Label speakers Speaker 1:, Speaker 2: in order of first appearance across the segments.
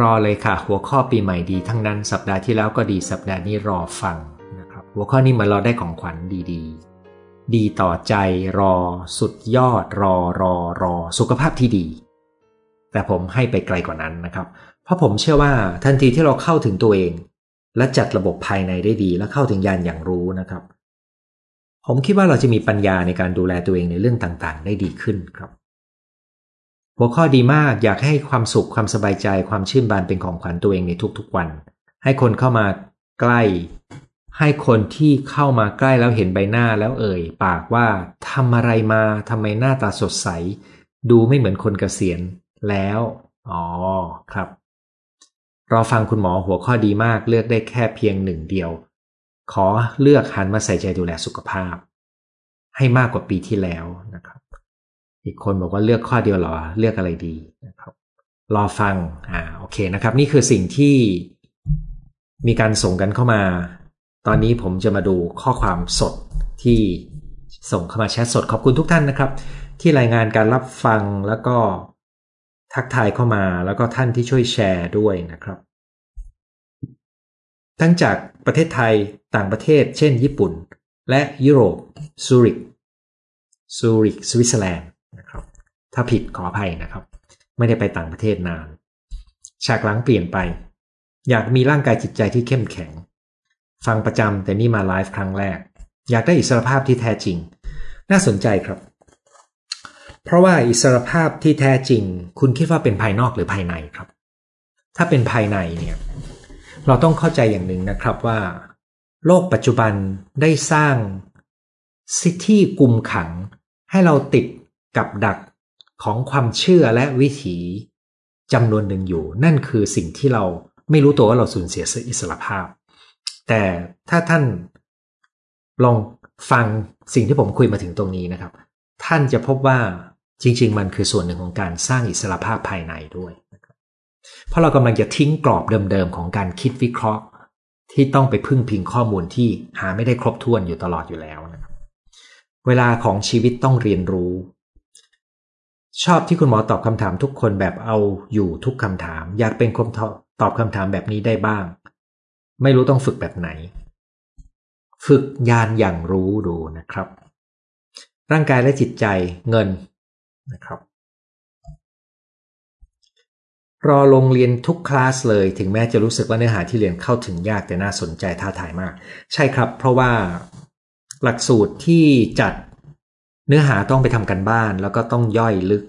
Speaker 1: รอเลยค่ะ หัวข้อปีใหม่ดีทั้งนั้นสัปดาห์ที่แล้วก็ดีสัปดาห์นี้รอฟังนะครับ หัวข้อนี้มือนเราได้ของขวัญดีๆ ดีต่อใจรอ สุดยอดรอรอรอ สุขภาพที่ดี แต่ผมให้ไปไกลกว่านั้นนะครับ เพราะผมเชื่อว่าทันทีที่เราเข้าถึงตัวเอง และจัดระบบภายในได้ดี และเข้าถึงยานอย่างรู้นะครับ ผมคิดว่าเราจะมีปัญญาในการดูแลตัวเองในเรื่องต่างๆ ได้ดีขึ้นครับ หัวข้อดีมากอยากให้ความสุขความสบายใจความชื่นบานเป็นของขวัญตัวเองในทุกๆวัน ให้คนเข้ามาใกล้ ให้คนที่เข้ามาใกล้แล้วเห็นใบหน้าแล้วเอ่ย ปากว่าทำอะไรมาทำไมหน้าตาสดใส ดูไม่เหมือนคนเกษียณแล้ว อ๋อครับ รอฟังคุณหมอหัวข้อดีมากเลือกได้แค่เพียงหนึ่งเดียว ขอเลือกหันมาใส่ใจดูแลสุขภาพ ให้มากกว่าปีที่แล้วนะครับ อีกคนบอกว่าเลือกข้อเดียวหรอ เลือกอะไรดีนะครับรอฟังอ่าโอเคนะครับ นี่คือสิ่งที่มีการส่งกันเข้ามา ตอนนี้ผมจะมาดูข้อความสดที่ส่งเข้ามาแชทสดขอบคุณทุกท่านนะครับ ที่รายงานการรับฟังแล้วก็ทักทายเข้ามาแล้วก็ท่านที่ช่วยแชร์ด้วยนะครับ ทั้งจากประเทศไทยต่างประเทศ เช่น ญี่ปุ่น และยุโรปซูริกซูริกสวิตเซอร์แลนด์ นะครับ ถ้าผิดขออภัยนะครับ ไม่ได้ไปต่างประเทศนาน ฉากหลังเปลี่ยนไป อยากมีร่างกายจิตใจที่เข้มแข็ง ฟังประจำแต่นี่มาไลฟ์ครั้งแรก อยากได้อิสรภาพที่แท้จริง น่าสนใจครับ เพราะว่าอิสรภาพที่แท้จริง คุณคิดว่าเป็นภายนอกหรือภายในครับ ถ้าเป็นภายในเนี่ย เราต้องเข้าใจอย่างหนึ่งนะครับว่า โลกปัจจุบันได้สร้างสิทธิกุมขังให้เราติด กับดักของความเชื่อและวิถีจำนวนหนึ่งอยู่ นั่นคือสิ่งที่เราไม่รู้ตัวว่าเราสูญเสียอิสรภาพ แต่ถ้าท่านลองฟังสิ่งที่ผมคุยมาถึงตรงนี้นะครับ ท่านจะพบว่าจริง ๆ มันคือส่วนหนึ่งของการสร้างอิสรภาพภายในด้วยเพราะเรากำลังจะทิ้งกรอบเดิมๆของการคิดวิเคราะห์ ที่ต้องไปพึ่งพิงข้อมูลที่หาไม่ได้ครบถ้วนอยู่ตลอดอยู่แล้วนะครับเวลาของชีวิตต้องเรียนรู้ ชอบที่คุณหมอตอบคำถามทุกคนแบบเอาอยู่ทุกคำถาม อยากเป็นคนตอบคำถามแบบนี้ได้บ้าง ไม่รู้ต้องฝึกแบบไหน ฝึกยานอย่างรู้ดูนะครับ ร่างกายและจิตใจเงินนะครับ รอลงเรียนทุกคลาสเลยถึงแม้จะรู้สึกว่าเนื้อหาที่เรียนเข้าถึงยากแต่น่าสนใจท้าทายมาก ใช่ครับ เพราะว่าหลักสูตรที่จัด เนื้อหาต้องไปทำกันบ้านแล้วก็ต้องย่อยลึก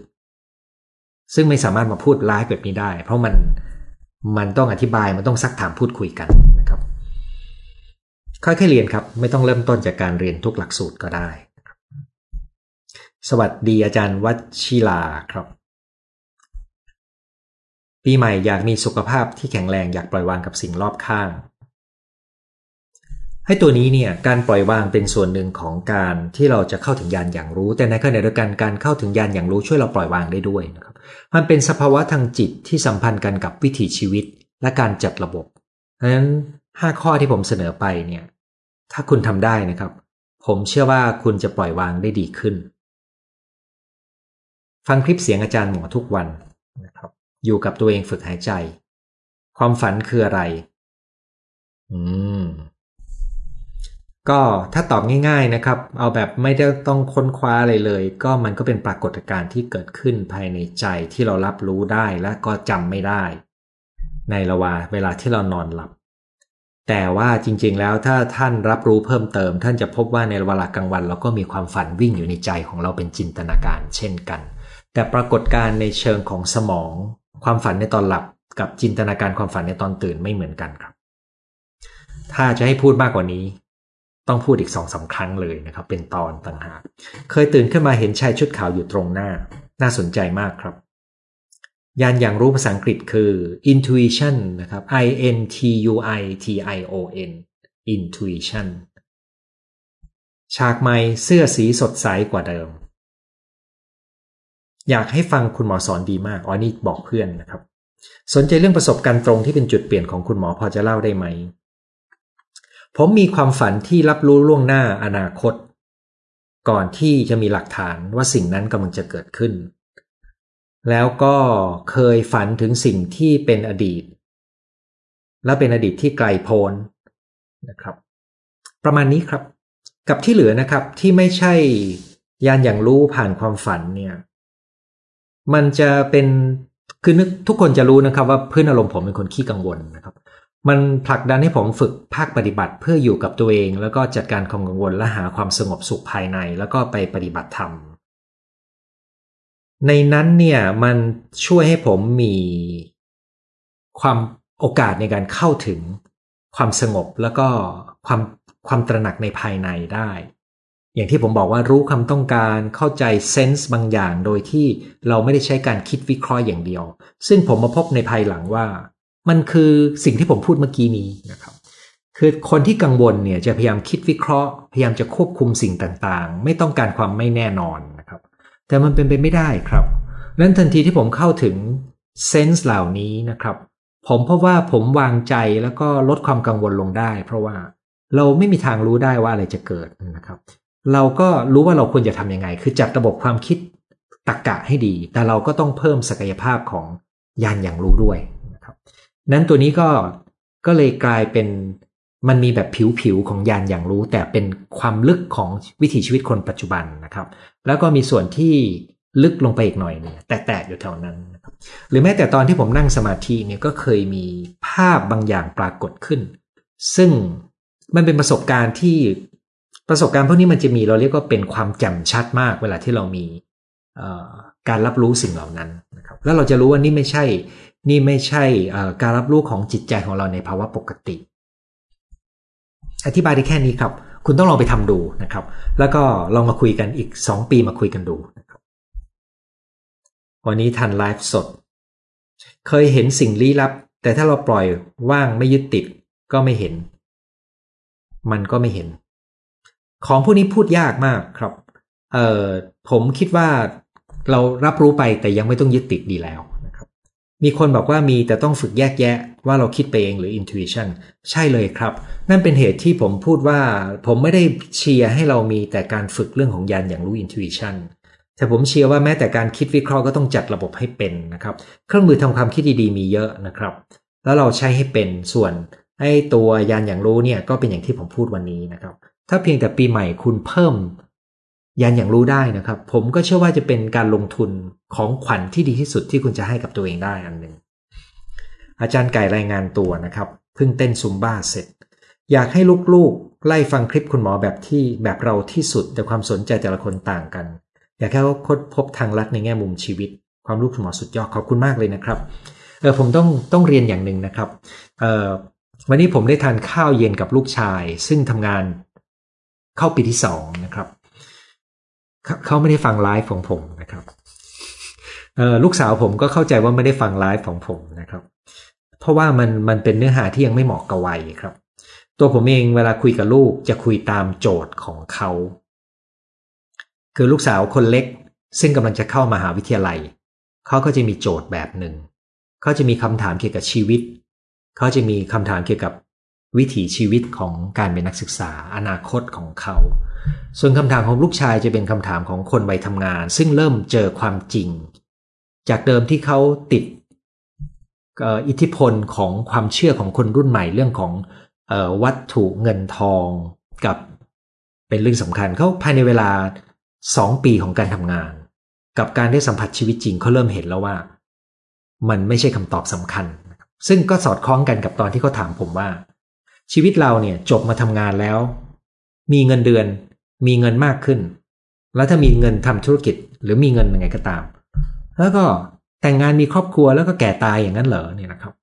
Speaker 1: ซึ่งไม่สามารถมาพูดไลฟ์แบบนี้ได้ เพราะมันมันต้องอธิบายมันต้องซักถามพูดคุยกันนะครับ ค่อยๆเรียนครับ ไม่ต้องเริ่มต้นจากการเรียนทุกหลักสูตรก็ได้ สวัสดีอาจารย์วัชิลาครับ ปีใหม่อยากมีสุขภาพที่แข็งแรงอยากปล่อยวางกับสิ่งรอบข้าง ให้ตัวนี้เนี่ยการปล่อยวางเป็นส่วนหนึ่งของการที่เราจะเข้าถึงยานอย่างรู้ แต่ในขณะเดียวกันการเข้าถึงยานอย่างรู้ช่วยเราปล่อยวางได้ด้วยนะครับมันเป็นสภาวะทางจิตที่สัมพันธ์กันกับวิถีชีวิตและการจัดระบบเพราะฉะนั้นห้าข้อที่ผมเสนอไปเนี่ยถ้าคุณทำได้นะครับ ผมเชื่อว่าคุณจะปล่อยวางได้ดีขึ้น ฟังคลิปเสียงอาจารย์หมอทุกวันนะครับอยู่กับตัวเองฝึกหายใจ ความฝันคืออะไร อืม ก็ถ้าตอบง่าย ๆนะครับ เอาแบบไม่ได้ต้องค้นคว้าอะไรเลย ก็มันก็เป็นปรากฏการณ์ที่เกิดขึ้นภายในใจที่เรารับรู้ได้และก็จำไม่ได้ ในระหว่างเวลาที่เรานอนหลับ แต่ว่าจริงๆแล้วถ้าท่านรับรู้เพิ่มเติม ท่านจะพบว่าในเวลากลางวัน เราก็มีความฝันวิ่งอยู่ในใจของเราเป็นจินตนาการ เช่นกัน แต่ปรากฏการณ์ในเชิงของสมอง ความฝันในตอนหลับ กับจินตนาการความฝันในตอนตื่นไม่เหมือนกันครับ ถ้าจะให้พูดมากกว่านี้ ต้องพูดอีกสองสาครั้งเลยนะครับ เป็นตอนต่างหาก เคยตื่นขึ้นมาเห็นชายชุดขาวอยู่ตรงหน้า น่าสนใจมากครับ ยานอย่างรู้ภาษาอังกฤษคือ intuition นะครับ i n t u i t i o n intuition ฉากใหม่เสื้อสีสดใสกว่าเดิม อยากให้ฟังคุณหมอสอนดีมากอ๋อนี่บอกเพื่อนนะครับ สนใจเรื่องประสบการณ์ตรงที่เป็นจุดเปลี่ยนของคุณหมอพอจะเล่าได้ไหม ผมมีความฝันที่รับรู้ล่วงหน้าอนาคต ก่อนที่จะมีหลักฐานว่าสิ่งนั้นกำลังจะเกิดขึ้น แล้วก็เคยฝันถึงสิ่งที่เป็นอดีต และเป็นอดีตที่ไกลโพ้นนะครับ ประมาณนี้ครับ กับที่เหลือนะครับที่ไม่ใช่ยานอย่างรู้ผ่านความฝันเนี่ย มันจะเป็นคือนึกทุกคนจะรู้นะครับว่าพื้นอารมณ์ผมเป็นคนขี้กังวลนะครับ มันผลักดันให้ผมฝึกภาคปฏิบัติเพื่ออยู่กับตัวเอง แล้วก็จัดการความกังวลและหาความสงบสุขภายใน แล้วก็ไปปฏิบัติธรรม ในนั้นเนี่ยมันช่วยให้ผมมีความโอกาสในการเข้าถึงความสงบแล้วก็ความความตระหนักในภายในได้ อย่างที่ผมบอกว่ารู้คำต้องการเข้าใจเซนส์บางอย่างโดยที่เราไม่ได้ใช้การคิดวิเคราะห์อย่างเดียว ซึ่งผมมาพบในภายหลังว่า มันคือสิ่งที่ผมพูดเมื่อกี้นี้นะครับ คือคนที่กังวลเนี่ยจะพยายามคิดวิเคราะห์ พยายามจะควบคุมสิ่งต่างๆ ไม่ต้องการความไม่แน่นอนนะครับ แต่มันเป็นไปไม่ได้ครับนั้นทันทีที่ผมเข้าถึงเซนส์เหล่านี้นะครับ ผมพบว่าผมวางใจแล้วก็ลดความกังวลลงได้ เพราะว่าเราไม่มีทางรู้ได้ว่าอะไรจะเกิดนะครับ เราก็รู้ว่าเราควรจะทำยังไง คือจัดระบบความคิดตรกกะให้ดี แต่เราก็ต้องเพิ่มศักยภาพของยานอย่างรู้ด้วย นั้นตัวนี้ก็ก็เลยกลายเป็นมันมีแบบผิวๆของยานอย่างรู้ แต่เป็นความลึกของวิถีชีวิตคนปัจจุบันนะครับ แล้วก็มีส่วนที่ลึกลงไปอีกหน่อยนึงแตะๆอยู่แถวนั้นนะครับหรือแม้แต่ตอนที่ผมนั่งสมาธิเนี่ยก็เคยมีภาพบางอย่างปรากฏขึ้น ซึ่งมันเป็นประสบการณ์ที่ประสบการณ์พวกนี้มันจะมีเราเรียกว่าเป็นความแจ่มชัดมากเวลาที่เรามีการรับรู้สิ่งเหล่านั้นนะครับ แล้วเราจะรู้ว่านี่ไม่ใช่ นี่ไม่ใช่การรับรู้ของจิตใจของเราในภาวะปกติ อธิบายได้แค่นี้ครับ คุณต้องลองไปทำดูนะครับ แล้วก็ลองมาคุยกันอีกสองปีมาคุยกันดูนะครับ วันนี้ทันไลฟ์สด เคยเห็นสิ่งลี้ลับ แต่ถ้าเราปล่อยว่างไม่ยึดติดก็ไม่เห็น มันก็ไม่เห็น ของพวกนี้พูดยากมากครับ เอ่อผมคิดว่าเรารับรู้ไปแต่ยังไม่ต้องยึดติดดีแล้ว มีคนบอกว่ามีแต่ต้องฝึกแยกแยะว่าเราคิดไปเองหรือ intuition ใช่เลยครับ นั่นเป็นเหตุที่ผมพูดว่า ผมไม่ได้เชียร์ให้เรามีแต่การฝึกเรื่องของยานอย่างรู้ intuition แต่ผมเชียร์ว่าแม้แต่การคิดวิเคราะห์ก็ต้องจัดระบบให้เป็นนะครับ เครื่องมือทำความคิดดีๆมีเยอะนะครับ แล้วเราใช้ให้เป็นส่วนไอ้ตัวยานอย่างรู้เนี่ยก็เป็นอย่างที่ผมพูดวันนี้นะครับ ถ้าเพียงแต่ปีใหม่คุณเพิ่มยานอย่างรู้ได้นะครับ ผมก็เชื่อว่าจะเป็นการลงทุน ของขวัญที่ดีที่สุดที่คุณจะให้กับตัวเองได้อันหนึ่งอาจารย์ไก่รายงานตัวนะครับเพิ่งเต้นซุมบ้าเสร็จ อยากให้ลูกๆ ไล่ฟังคลิปคุณหมอแบบที่แบบเราที่สุดแต่ความสนใจแต่ละคนต่างกัน อยากให้เขาค้นพบทางลัดในแง่มุมชีวิต ความรู้คุณหมอสุดยอดขอบคุณมากเลยนะครับเออผมต้องต้องเรียนอย่างหนึ่งนะครับเออวันนี้ผมได้ทานข้าวเย็นกับลูกชาย ซึ่งทำงานเข้าปีที่สองนะครับ เขาไม่ได้ฟังไลฟ์ของผมนะครับ ลูกสาวผมก็เข้าใจว่าไม่ได้ฟังไลฟ์ของผมนะครับ เพราะว่ามันมันเป็นเนื้อหาที่ยังไม่เหมาะกับวัยครับ ตัวผมเองเวลาคุยกับลูกจะคุยตามโจทย์ของเขา คือลูกสาวคนเล็ก ซึ่งกำลังจะเข้ามาหาวิทยาลัย เขาก็จะมีโจทย์แบบหนึ่ง เขาจะมีคำถามเกี่ยวกับชีวิต เขาจะมีคำถามเกี่ยวกับวิถีชีวิตของการเป็นนักศึกษา อนาคตของเขา ส่วนคำถามของลูกชายจะเป็นคำถามของคนวัยทำงาน ซึ่งเริ่มเจอความจริง จากเดิมที่เขาติดอิทธิพลของความเชื่อของคนรุ่นใหม่เรื่องของวัตถุเงินทองกับเป็นเรื่องสำคัญเขาภายในเวลาสองปีของการทำงาน กับการได้สัมผัสชีวิตจริงเขาเริ่มเห็นแล้วว่า มันไม่ใช่คำตอบสำคัญ ซึ่งก็สอดคล้องกันกับตอนที่เขาถามผมว่า ชีวิตเราเนี่ยจบมาทำงานแล้ว มีเงินเดือน มีเงินมากขึ้น แล้วถ้ามีเงินทำธุรกิจ หรือมีเงินยังไงก็ตาม แล้วก็แต่งงานมีครอบครัวแล้วก็แก่ตายอย่างนั้นเหรอเนี่ยนะครับ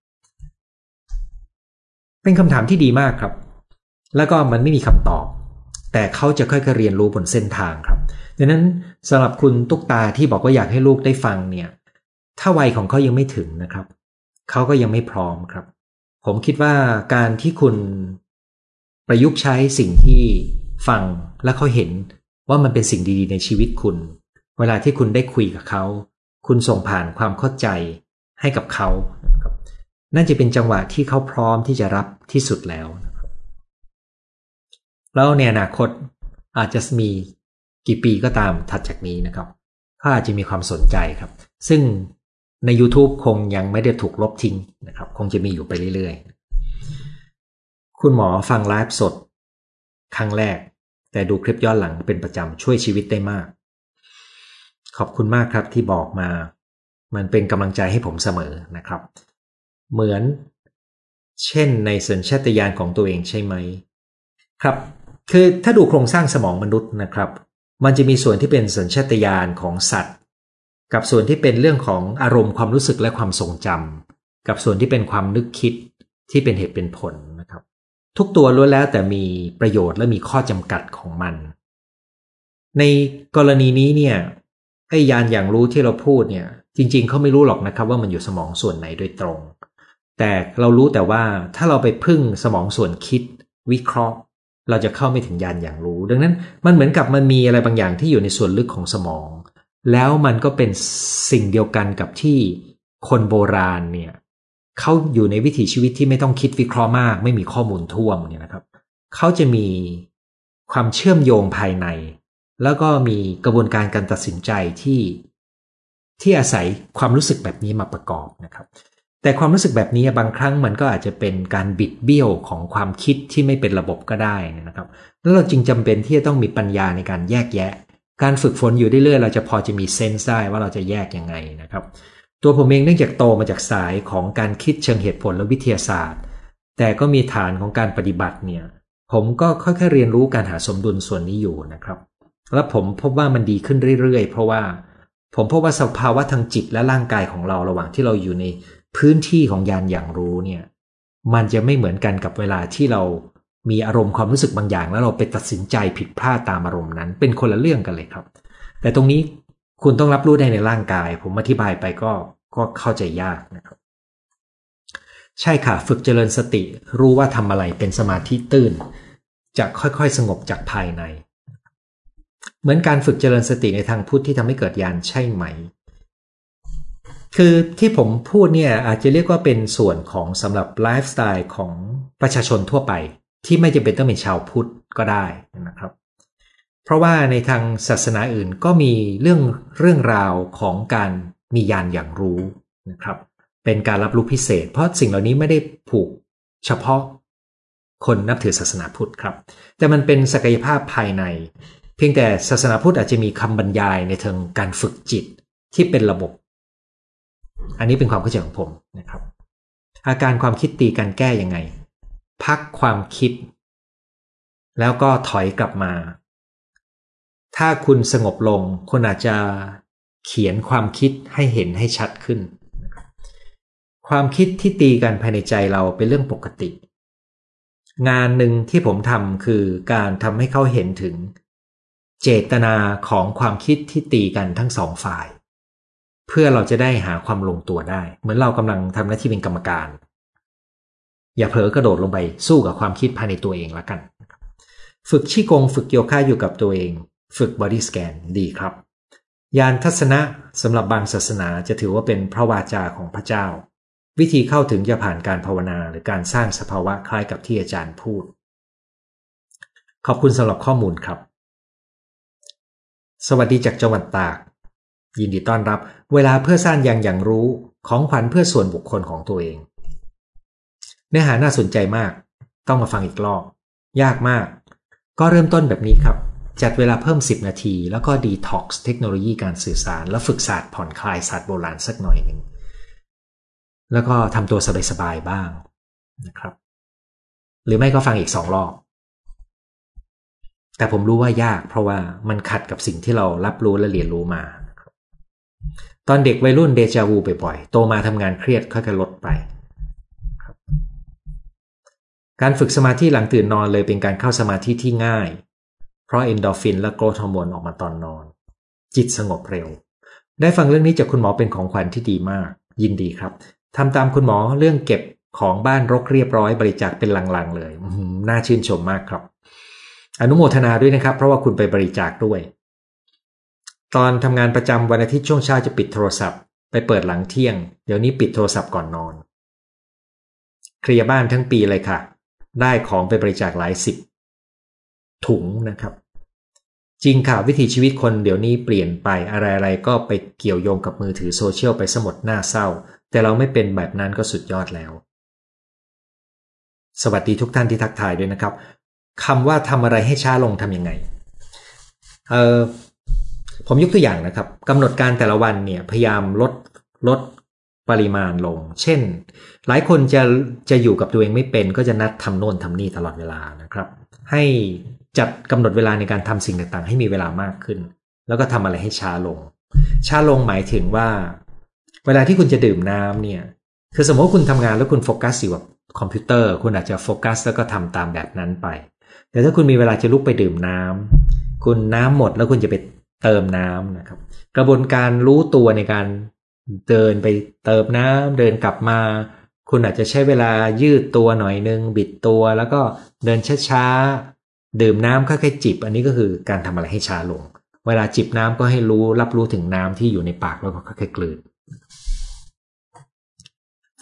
Speaker 1: เป็นคำถามที่ดีมากครับ แล้วก็มันไม่มีคำตอบ แต่เขาจะค่อยๆเรียนรู้บนเส้นทางครับดังนั้นสำหรับคุณตุ๊กตาที่บอกว่าอยากให้ลูกได้ฟังเนี่ย ถ้าวัยของเขายังไม่ถึงนะครับเขาก็ยังไม่พร้อมครับ ผมคิดว่าการที่คุณประยุกต์ใช้สิ่งที่ฟังและเขาเห็นว่ามันเป็นสิ่งดีๆในชีวิตคุณ เวลาที่คุณได้คุยกับเขา คุณส่งผ่านความเข้าใจให้กับเขาครับนั่นจะเป็นจังหวะที่เขาพร้อมที่จะรับที่สุดแล้วนะครับแล้วในอนาคตอาจจะมีกี่ปีก็ตามถัดจากนี้นะครับเขาอาจจะมีความสนใจครับ ซึ่งใน YouTube คงยังไม่ได้ถูกลบทิ้งนะครับ คงจะมีอยู่ไปเรื่อยๆ คุณหมอฟังไลฟ์สด ครั้งแรก แต่ดูคลิปย้อนหลังเป็นประจำช่วยชีวิตได้มาก ขอบคุณมากครับที่บอกมา มันเป็นกำลังใจให้ผมเสมอนะครับ เหมือน เช่นในสัญชาตญาณของตัวเองใช่ไหม ครับ คือถ้าดูโครงสร้างสมองมนุษย์นะครับ มันจะมีส่วนที่เป็นสัญชาตญาณของสัตว์ กับส่วนที่เป็นเรื่องของอารมณ์ความรู้สึกและความทรงจำกับส่วนที่เป็นความนึกคิดที่เป็นเหตุเป็นผลนะครับ ทุกตัวล้วนแล้วแต่มีประโยชน์และมีข้อจำกัดของมัน ในกรณีนี้เนี่ย อ้ยานอย่างรู้ที่เราพูดเนี่ย จริง ๆเขาไม่รู้หรอกนะครับว่ามันอยู่สมองส่วนไหนโดยตรง แต่เรารู้แต่ว่าถ้าเราไปพึ่งสมองส่วนคิด วิเคราะห์ เราจะเข้าไม่ถึงยานอย่างรู้ ดังนั้นมันเหมือนกับมันมีอะไรบางอย่างที่อยู่ในส่วนลึกของสมอง แล้วมันก็เป็นสิ่งเดียวกันกับที่คนโบราณเนี่ยเขาอยู่ในวิถีชีวิตที่ไม่ต้องคิดวิเคราะห์มาก ไม่มีข้อมูลท่วมเนี่ยนะครับเขาจะมีความเชื่อมโยงภายใน แล้วก็มีกระบวนการการตัดสินใจที่ที่อาศัยความรู้สึกแบบนี้มาประกอบนะครับ แต่ความรู้สึกแบบนี้บางครั้งมันก็อาจจะเป็นการบิดเบี้ยวของความคิดที่ไม่เป็นระบบก็ได้นะครับ แล้วเราจึงจำเป็นที่จะต้องมีปัญญาในการแยกแยะ การฝึกฝนอยู่เรื่อยๆเราจะพอจะมีเซนส์ได้ว่าเราจะแยกยังไงนะครับ ตัวผมเองเนื่องจากโตมาจากสายของการคิดเชิงเหตุผลและวิทยาศาสตร์ แต่ก็มีฐานของการปฏิบัติเนี่ย ผมก็ค่อยๆเรียนรู้การหาสมดุลส่วนนี้อยู่นะครับ และผมพบว่ามันดีขึ้นเรื่อยๆ เพราะว่า ผมพบว่าสภาวะทางจิตและร่างกายของเราระหว่างที่เราอยู่ในพื้นที่ของยานอย่างรู้เนี่ย มันจะไม่เหมือนกันกับเวลาที่เรามีอารมณ์ความรู้สึกบางอย่าง แล้วเราไปตัดสินใจผิดพลาดตามอารมณ์นั้น เป็นคนละเรื่องกันเลยครับ แต่ตรงนี้คุณต้องรับรู้ได้ในร่างกาย ผมอธิบายไปก็ก็เข้าใจยากนะครับ ใช่ค่ะฝึกเจริญสติ รู้ว่าทำอะไรเป็นสมาธิตื้นจะค่อยๆสงบจากภายใน เหมือนการฝึกเจริญสติในทางพุทธที่ทำให้เกิดยานใช่ไหม คือที่ผมพูดเนี่ยอาจจะเรียกว่าเป็นส่วนของสำหรับไลฟ์สไตล์ของประชาชนทั่วไป ที่ไม่จำเป็นต้องเป็นชาวพุทธก็ได้นะครับ เพราะว่าในทางศาสนาอื่นก็มีเรื่องเรื่องราวของการมียานอย่างรู้นะครับ เป็นการรับรู้พิเศษ เพราะสิ่งเหล่านี้ไม่ได้ผูกเฉพาะคนนับถือศาสนาพุทธครับ แต่มันเป็นศักยภาพภายใน พียงแต่ศาสนาพุทธอาจจะมีคำบรรยายในเชิงการฝึกจิตที่เป็นระบบ อันนี้เป็นความเข้าใจของผมนะครับ อาการความคิดตีกันแก้ยังไง พักความคิด แล้วก็ถอยกลับมา ถ้าคุณสงบลงคุณอาจจะเขียนความคิดให้เห็นให้ชัดขึ้น ความคิดที่ตีกันภายในใจเราเป็นเรื่องปกติ งานหนึ่งที่ผมทำคือการทำให้เขาเห็นถึง เจตนาของความคิดที่ตีกันทั้งสองฝ่าย เพื่อเราจะได้หาความลงตัวได้ เหมือนเรากำลังทำหน้าที่เป็นกรรมการ อย่าเผลอกระโดดลงไปสู้กับความคิดภายในตัวเองละกัน ฝึกชี้กงฝึกโยคะอยู่กับตัวเอง ฝึกบอดี้สแกนดีครับ ยานทัศนะสำหรับบางศาสนาจะถือว่าเป็นพระวาจาของพระเจ้า วิธีเข้าถึงจะผ่านการภาวนาหรือการสร้างสภาวะคล้ายกับที่อาจารย์พูด ขอบคุณสำหรับข้อมูลครับ สวัสดีจากจังหวัดตาก ยินดีต้อนรับ เวลาเพื่อสร้างอย่างอย่างรู้ของขวัญเพื่อส่วนบุคคลของตัวเอง เนื้อหาน่าสนใจมาก ต้องมาฟังอีกรอบ ยากมาก ก็เริ่มต้นแบบนี้ครับ จัดเวลาเพิ่ม 10 นาที แล้วก็ดีท็อกซ์เทคโนโลยีการสื่อสาร แล้วฝึกศาสตร์ผ่อนคลายศาสตร์โบราณสักหน่อยหนึ่งแล้วก็ทำตัวสบายๆบ้างนะครับ หรือไม่ก็ฟังอีกสองรอบ แต่ผมรู้ว่ายาก เพราะว่ามันขัดกับสิ่งที่เรารับรู้และเรียนรู้มา ตอนเด็กวัยรุ่นเดจาวูบ่อยๆ โตมาทำงานเครียดค่อยๆลดไป การฝึกสมาธิหลังตื่นนอนเลยเป็นการเข้าสมาธิที่ง่าย เพราะเอนโดฟินและโกรทฮอร์โมนออกมาตอนนอน จิตสงบเร็ว ได้ฟังเรื่องนี้จากคุณหมอเป็นของขวัญที่ดีมาก ยินดีครับทำตามคุณหมอเรื่องเก็บของบ้านรกเรียบร้อยบริจาคเป็นลังๆเลยน่าชื่นชมมากครับ อนุโมทนาด้วยนะครับ เพราะว่าคุณไปบริจาคด้วย ตอนทำงานประจำวันอาทิตย์ช่วงเช้าจะปิดโทรศัพท์ ไปเปิดหลังเที่ยง เดี๋ยวนี้ปิดโทรศัพท์ก่อนนอน เคลียร์บ้านทั้งปีเลยค่ะ ได้ของไปบริจาคหลายสิบถุงนะครับจจริงค่ะวิถีชีวิตคนเดี๋ยวนี้เปลี่ยนไปอะไรๆก็ไปเกี่ยวโยงกับมือถือโซเชียลไปสมดหน้าเศร้า แต่เราไม่เป็นแบบนั้นก็สุดยอดแล้วสวัสดีทุกท่านที่ทักทายด้วยนะครับ คำว่าทำอะไรให้ช้าลงทำยังไงเออผมยกตัวอย่างนะครับกำหนดการแต่ละวันเนี่ยพยายามลดลดปริมาณลง เช่น หลายคนจะจะอยู่กับตัวเองไม่เป็นก็จะนัดทำโน่นทำนี่ตลอดเวลานะครับ ให้จัดกำหนดเวลาในการทำสิ่งต่างๆ ให้มีเวลามากขึ้น แล้วก็ทำอะไรให้ช้าลง ช้าลงหมายถึงว่า เวลาที่คุณจะดื่มน้ำเนี่ยคือสมมติคุณทำงานแล้วคุณโฟกัสอยู่กับคอมพิวเตอร์ คุณอาจจะโฟกัสแล้วก็ทำตามแบบนั้นไป แต่ถ้าคุณมีเวลาจะลุกไปดื่มน้ำคุณน้ำหมดแล้วคุณจะไปเติมน้ำนะครับ กระบวนการรู้ตัวในการเดินไปเติมน้ำเดินกลับมา คุณอาจจะใช้เวลายืดตัวหน่อยนึง บิดตัวแล้วก็เดินช้าๆดื่มน้ำค่อยๆจิบ อันนี้ก็คือการทำอะไรให้ช้าลง เวลาจิบน้ำก็ให้รู้รับรู้ถึงน้ำที่อยู่ในปากแล้วก็ค่อยๆกลืน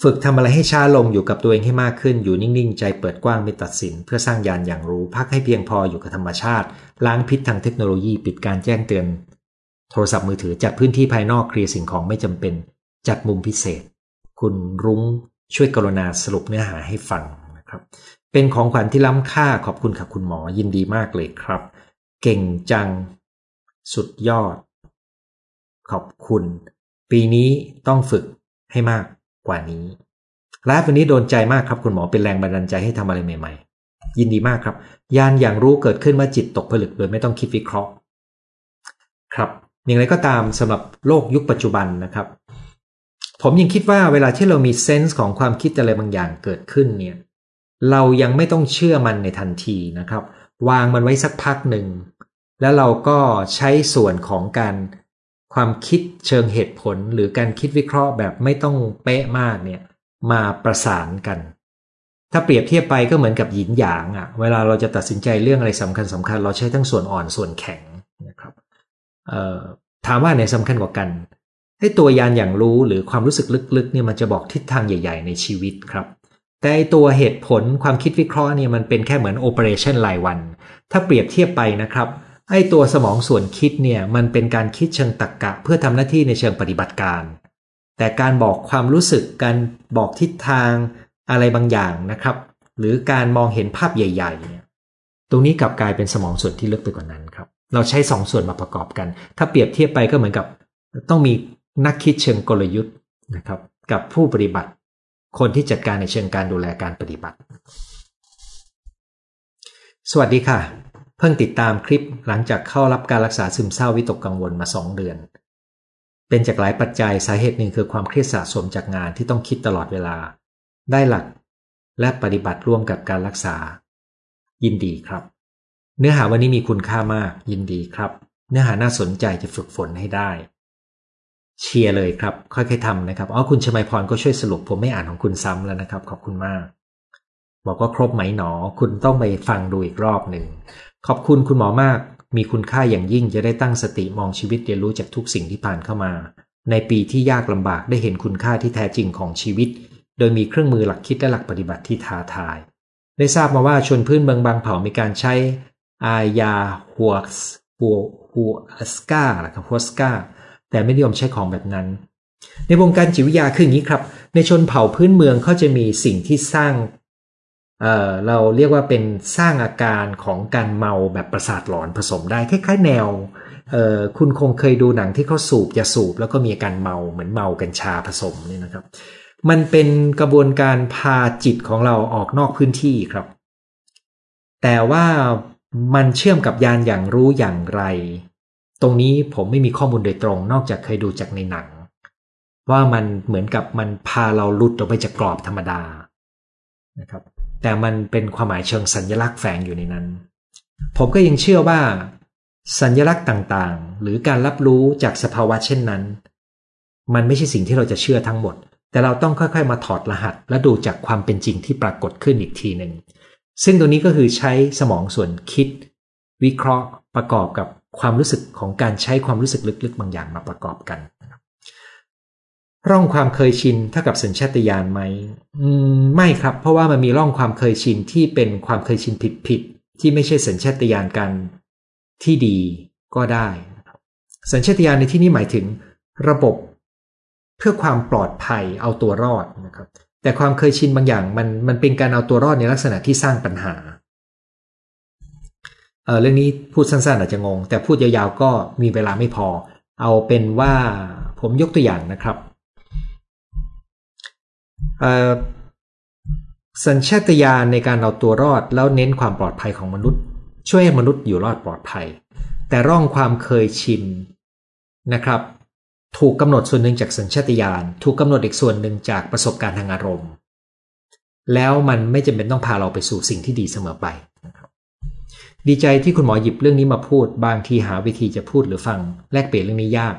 Speaker 1: ฝึกทำอะไรให้ช้าลงอยู่กับตัวเองให้มากขึ้น อยู่นิ่งๆ ใจเปิดกว้างไม่ตัดสิน เพื่อสร้างยานอย่างรู้ พักให้เพียงพออยู่กับธรรมชาติ ล้างพิษทางเทคโนโลยีปิดการแจ้งเตือน โทรศัพท์มือถือจัดพื้นที่ภายนอกเคลียร์สิ่งของไม่จำเป็น จัดมุมพิเศษ คุณรุ้งช่วยกรุณาสรุปเนื้อหาให้ฟังนะครับ เป็นของขวัญที่ล้ำค่าขอบคุณค่ะคุณหมอยินดีมากเลยครับ เก่งจัง สุดยอด ขอบคุณ ปีนี้ต้องฝึกให้มาก กว่านี้ไลฟ์วันนี้โดนใจมากครับคุณหมอเป็นแรงบันดาลใจให้ทำอะไรใหม่ๆ ยินดีมากครับ ยานอย่างรู้เกิดขึ้นเมื่อจิตตกผลึกโดยไม่ต้องคิดวิเคราะห์ ครับ อย่างไรก็ตามสำหรับโลกยุคปัจจุบันนะครับ ผมยังคิดว่าเวลาที่เรามีเซนส์ของความคิดอะไรบางอย่างเกิดขึ้นเนี่ย เรายังไม่ต้องเชื่อมันในทันทีนะครับ วางมันไว้สักพักหนึ่งแล้วเราก็ใช้ส่วนของการ ความคิดเชิงเหตุผลหรือการคิดวิเคราะห์แบบไม่ต้องเป๊ะมากเนี่ยมาประสานกัน ถ้าเปรียบเทียบไปก็เหมือนกับหยินหยางอะ่ะ เวลาเราจะตัดสินใจเรื่องอะไรสำคัญสำคัญ เราใช้ทั้งส่วนอ่อนส่วนแข็งนะครับถามว่าไหนสำคัญกว่ากันให้ตัวยานอย่างรู้หรือความรู้สึกลึกๆเนี่ยมันจะบอกทิศทางใหญ่ ๆ ในชีวิตครับ แต่ตัวเหตุผลความคิดวิเคราะห์เนี่ยมันเป็นแค่เหมือนโอเปอเรชั่นรายวัน ถ้าเปรียบเทียบไปนะครับ ไอ้ตัวสมองส่วนคิดเนี่ยมันเป็นการคิดเชิงตรรกกะ เพื่อทำหน้าที่ในเชิงปฏิบัติการ แต่การบอกความรู้สึกการบอกทิศทางอะไรบางอย่างนะครับ หรือการมองเห็นภาพใหญ่ๆเนี่ยตรงนี้กลับกลายเป็นสมองส่วนที่ลึกไปกว่านั้นครับ เราใช้สองส่วนมาประกอบกัน ถ้าเปรียบเทียบไปก็เหมือนกับ ต้องมีนักคิดเชิงกลยุทธ์นะครับ กับผู้ปฏิบัติ คนที่จัดการในเชิงการดูแลการปฏิบัติ สวัสดีค่ะ พิ่งติดตามคลิปหลังจากเข้ารับการรักษาซึมเศร้าวิตกกังวลมาสองเดือน เป็นจากหลายปัจจัยสาเหตุหนึ่งคือความเครียดสะสมจากงานที่ต้องคิดตลอดเวลา ได้หลัก และปฏิบัติร่วมกับการรักษา ยินดีครับ เนื้อหาวันนี้มีคุณค่ามาก ยินดีครับ เนื้อหาน่าสนใจจะฝึกฝนให้ได้ เชียร์เลยครับ ค่อยๆทำนะครับอ๋อคุณชมัยพรก็ช่วยสรุปผมไม่อ่านของคุณซ้ำแล้วนะครับ ขอบคุณมาก บอกว่าครบไหมหนอ คุณต้องไปฟังดูอีกรอบหนึ่ง ขอบคุณคุณหมอมาก มีคุณค่าอย่างยิ่งจะได้ตั้งสติมองชีวิตเรียนรู้จากทุกสิ่งที่ผ่านเข้ามา ในปีที่ยากลำบากได้เห็นคุณค่าที่แท้จริงของชีวิต โดยมีเครื่องมือหลักคิดและหลักปฏิบัติที่ท้าทาย ได้ทราบมาว่าชนพื้นเมืองบางเผ่ามีการใช้อายาหัวหัวหัวสกาหรือหัวสกาแต่ไม่นิยมใช้ของแบบนั้น ในวงการจิตวิทยาคืออย่างนี้ครับ ในชนเผ่าพื้นเมืองเขาจะมีสิ่งที่สร้าง เราเรียกว่าเป็นสร้างอาการของการเมาแบบประสาทหลอนผสมได้คล้ายๆแนวคุณคงเคยดูหนังที่เขาสูบยาสูบแล้วก็มีอาการเมาเหมือนเมากัญชาผสมนี่นะครับ มันเป็นกระบวนการพาจิตของเราออกนอกพื้นที่ครับ แต่ว่ามันเชื่อมกับยานอย่างรู้อย่างไร ตรงนี้ผมไม่มีข้อมูลโดยตรง นอกจากเคยดูจากในหนัง ว่ามันเหมือนกับมันพาเราลุดออกไปจากกรอบธรรมดานะครับ แต่มันเป็นความหมายเชิงสัญญลักษณ์แฝงอยู่ในนั้น ผมก็ยังเชื่อว่า สัญญลักษณ์ต่างๆ หรือการรับรู้จากสภาวะเช่นนั้น มันไม่ใช่สิ่งที่เราจะเชื่อทั้งหมด แต่เราต้องค่อยๆ มาถอดรหัส และดูจากความเป็นจริงที่ปรากฏขึ้นอีกทีหนึ่งซึ่งตัวนี้ก็คือใช้สมองส่วนคิด วิเคราะห์ประกอบกับความรู้สึกของการใช้ความรู้สึกลึกๆ บางอย่างมาประกอบกัน ร่องความเคยชินเท่ากับสัญชาตญาณไหมอืมไม่ครับ เพราะว่ามันมีร่องความเคยชินที่เป็นความเคยชินผิดๆที่ไม่ใช่สัญชาตญาณกัน ที่ดีก็ได้ สัญชาตญาณในที่นี้หมายถึง ระบบเพื่อความปลอดภัยเอาตัวรอดนะครับ แต่ความเคยชินบางอย่างมันมันเป็นการเอาตัวรอดในลักษณะที่สร้างปัญหาเออเรื่องนี้พูดสั้นๆอาจจะงง แต่พูดยาวๆก็มีเวลาไม่พอ เอาเป็นว่าผมยกตัวอย่างนะครับ สัญชาตญาณในการเอาตัวรอด แล้วเน้นความปลอดภัยของมนุษย์ ช่วยให้มนุษย์อยู่รอดปลอดภัย แต่ร่องความเคยชินนะครับ ถูกกำหนดส่วนหนึ่งจากสัญชาตญาณถูกกำหนดอีกส่วนหนึ่งจากประสบการณ์ทางอารมณ์ แล้วมันไม่จำเป็นต้องพาเราไปสู่สิ่งที่ดีเสมอไปนะครับดีใจที่คุณหมอหยิบเรื่องนี้มาพูด บางทีหาวิธีจะพูดหรือฟัง แลกเปลี่ยนเรื่องนี้ยาก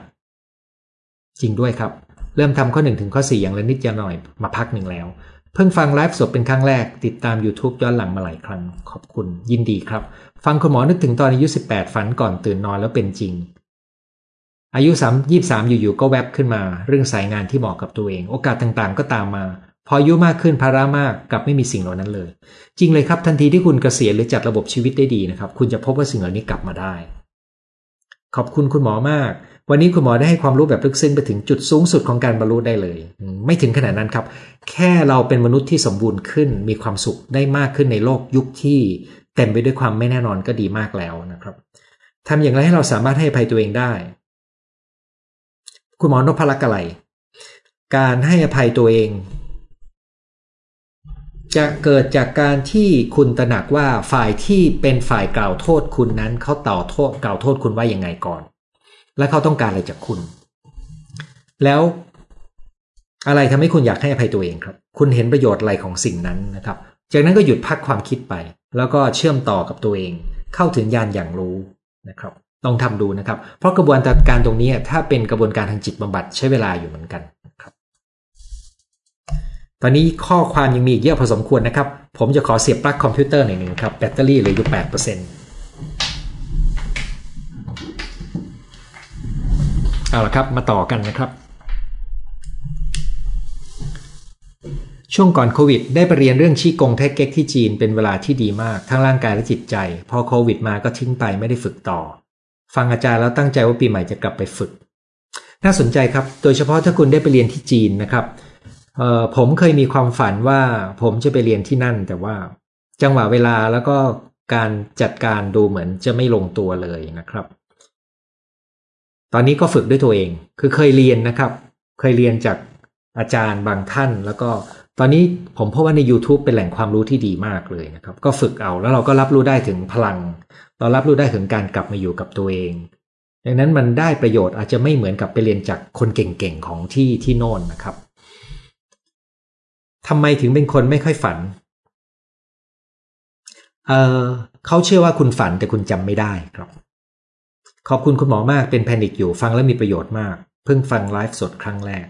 Speaker 1: จริงด้วยครับ เริ่มทำข้อหนึ่งถึงข้อสี่อย่างละนิดอย่าหน่อยมาพักหนึ่งแล้ว เพิ่งฟังไลฟ์สดเป็นครั้งแรก ติดตาม YouTube ย้อนหลังมาหลายครั้ง ขอบคุณ ยินดีครับ ฟังคุณหมอนึกถึงตอนอายุ 18 ฝันก่อนตื่นนอนแล้วเป็นจริง อายุ3 23 อยู่ๆก็แวบขึ้นมา เรื่องสายงานที่เหมาะกับตัวเอง โอกาสต่างๆ ก็ตามมา พออายุมากขึ้นภาระมากกลับไม่มีสิ่งเหล่านั้นเลย จริงเลยครับ ทันทีที่คุณเกษียณหรือจัดระบบชีวิตได้ดีนะครับ คุณจะพบว่าสิ่งเหล่านี้กลับมาได้ ขอบคุณคุณหมอมาก วันนี้คุณหมอได้ให้ความรู้แบบลึกซึ้งไปถึงจุดสูงสุดของการบรรลุได้เลย ไม่ถึงขนาดนั้นครับ แค่เราเป็นมนุษย์ที่สมบูรณ์ขึ้น มีความสุขได้มากขึ้นในโลกยุคที่เต็มไปด้วยความไม่แน่นอนก็ดีมากแล้วนะครับทำอย่างไรให้เราสามารถให้อภัยตัวเองได้ คุณหมอนพลักอะไรการให้อภัยตัวเอง จะเกิดจากการที่คุณตระหนักว่าฝ่ายที่เป็นฝ่ายกล่าวโทษคุณนั้นเขาต่อโทษกล่าวโทษคุณว่ายังไงก่อน และเขาต้องการอะไรจากคุณ แล้วอะไรทำให้คุณอยากให้อภัยตัวเองครับ คุณเห็นประโยชน์อะไรของสิ่งนั้นนะครับ จากนั้นก็หยุดพักความคิดไป แล้วก็เชื่อมต่อกับตัวเอง เข้าถึงญาณอย่างรู้นะครับลองทำดูนะครับ เพราะกระบวนการตรงนี้ถ้าเป็นกระบวนการทางจิตบำบัดใช้เวลาอยู่เหมือนกันครับ ตอนนี้ข้อความยังมีอีกเยอะพอสมควรนะครับ ผมจะขอเสียบปลั๊กคอมพิวเตอร์หน่อยหนึ่งครับแบตเตอรี่เหลืออยู่แปดเปอร์ เอาละครับ มาต่อกันนะครับ ช่วงก่อนโควิด ได้ไปเรียนเรื่องชี้กงแท็กเก๊กที่จีนเป็นเวลาที่ดีมาก ทั้งร่างกายและจิตใจ พอโควิดมาก็ทิ้งไปไม่ได้ฝึกต่อ ฟังอาจารย์แล้วตั้งใจว่าปีใหม่จะกลับไปฝึก น่าสนใจครับ โดยเฉพาะถ้าคุณได้ไปเรียนที่จีนนะครับผมเคยมีความฝันว่าผมจะไปเรียนที่นั่น แต่ว่าจังหวะเวลาแล้วก็การจัดการดูเหมือนจะไม่ลงตัวเลยนะครับ ตอนนี้ก็ฝึกด้วยตัวเอง คือเคยเรียนนะครับ เคยเรียนจากอาจารย์บางท่าน แล้วก็ตอนนี้ผมพบว่าใน YouTube เป็นแหล่งความรู้ที่ดีมากเลยนะครับ ก็ฝึกเอาแล้วเราก็รับรู้ได้ถึงพลัง เรารับรู้ได้ถึงการกลับมาอยู่กับตัวเอง ดังนั้นมันได้ประโยชน์อาจจะไม่เหมือนกับไปเรียนจากคนเก่งๆของที่ที่โน่นนะครับทำไมถึงเป็นคนไม่ค่อยฝัน เออเขาเชื่อว่าคุณฝันแต่คุณจำไม่ได้ครับ ขอบคุณคุณหมอมากเป็นแพนิคอยู่ฟังแล้วมีประโยชน์มาก เพิ่งฟังไลฟ์สดครั้งแรก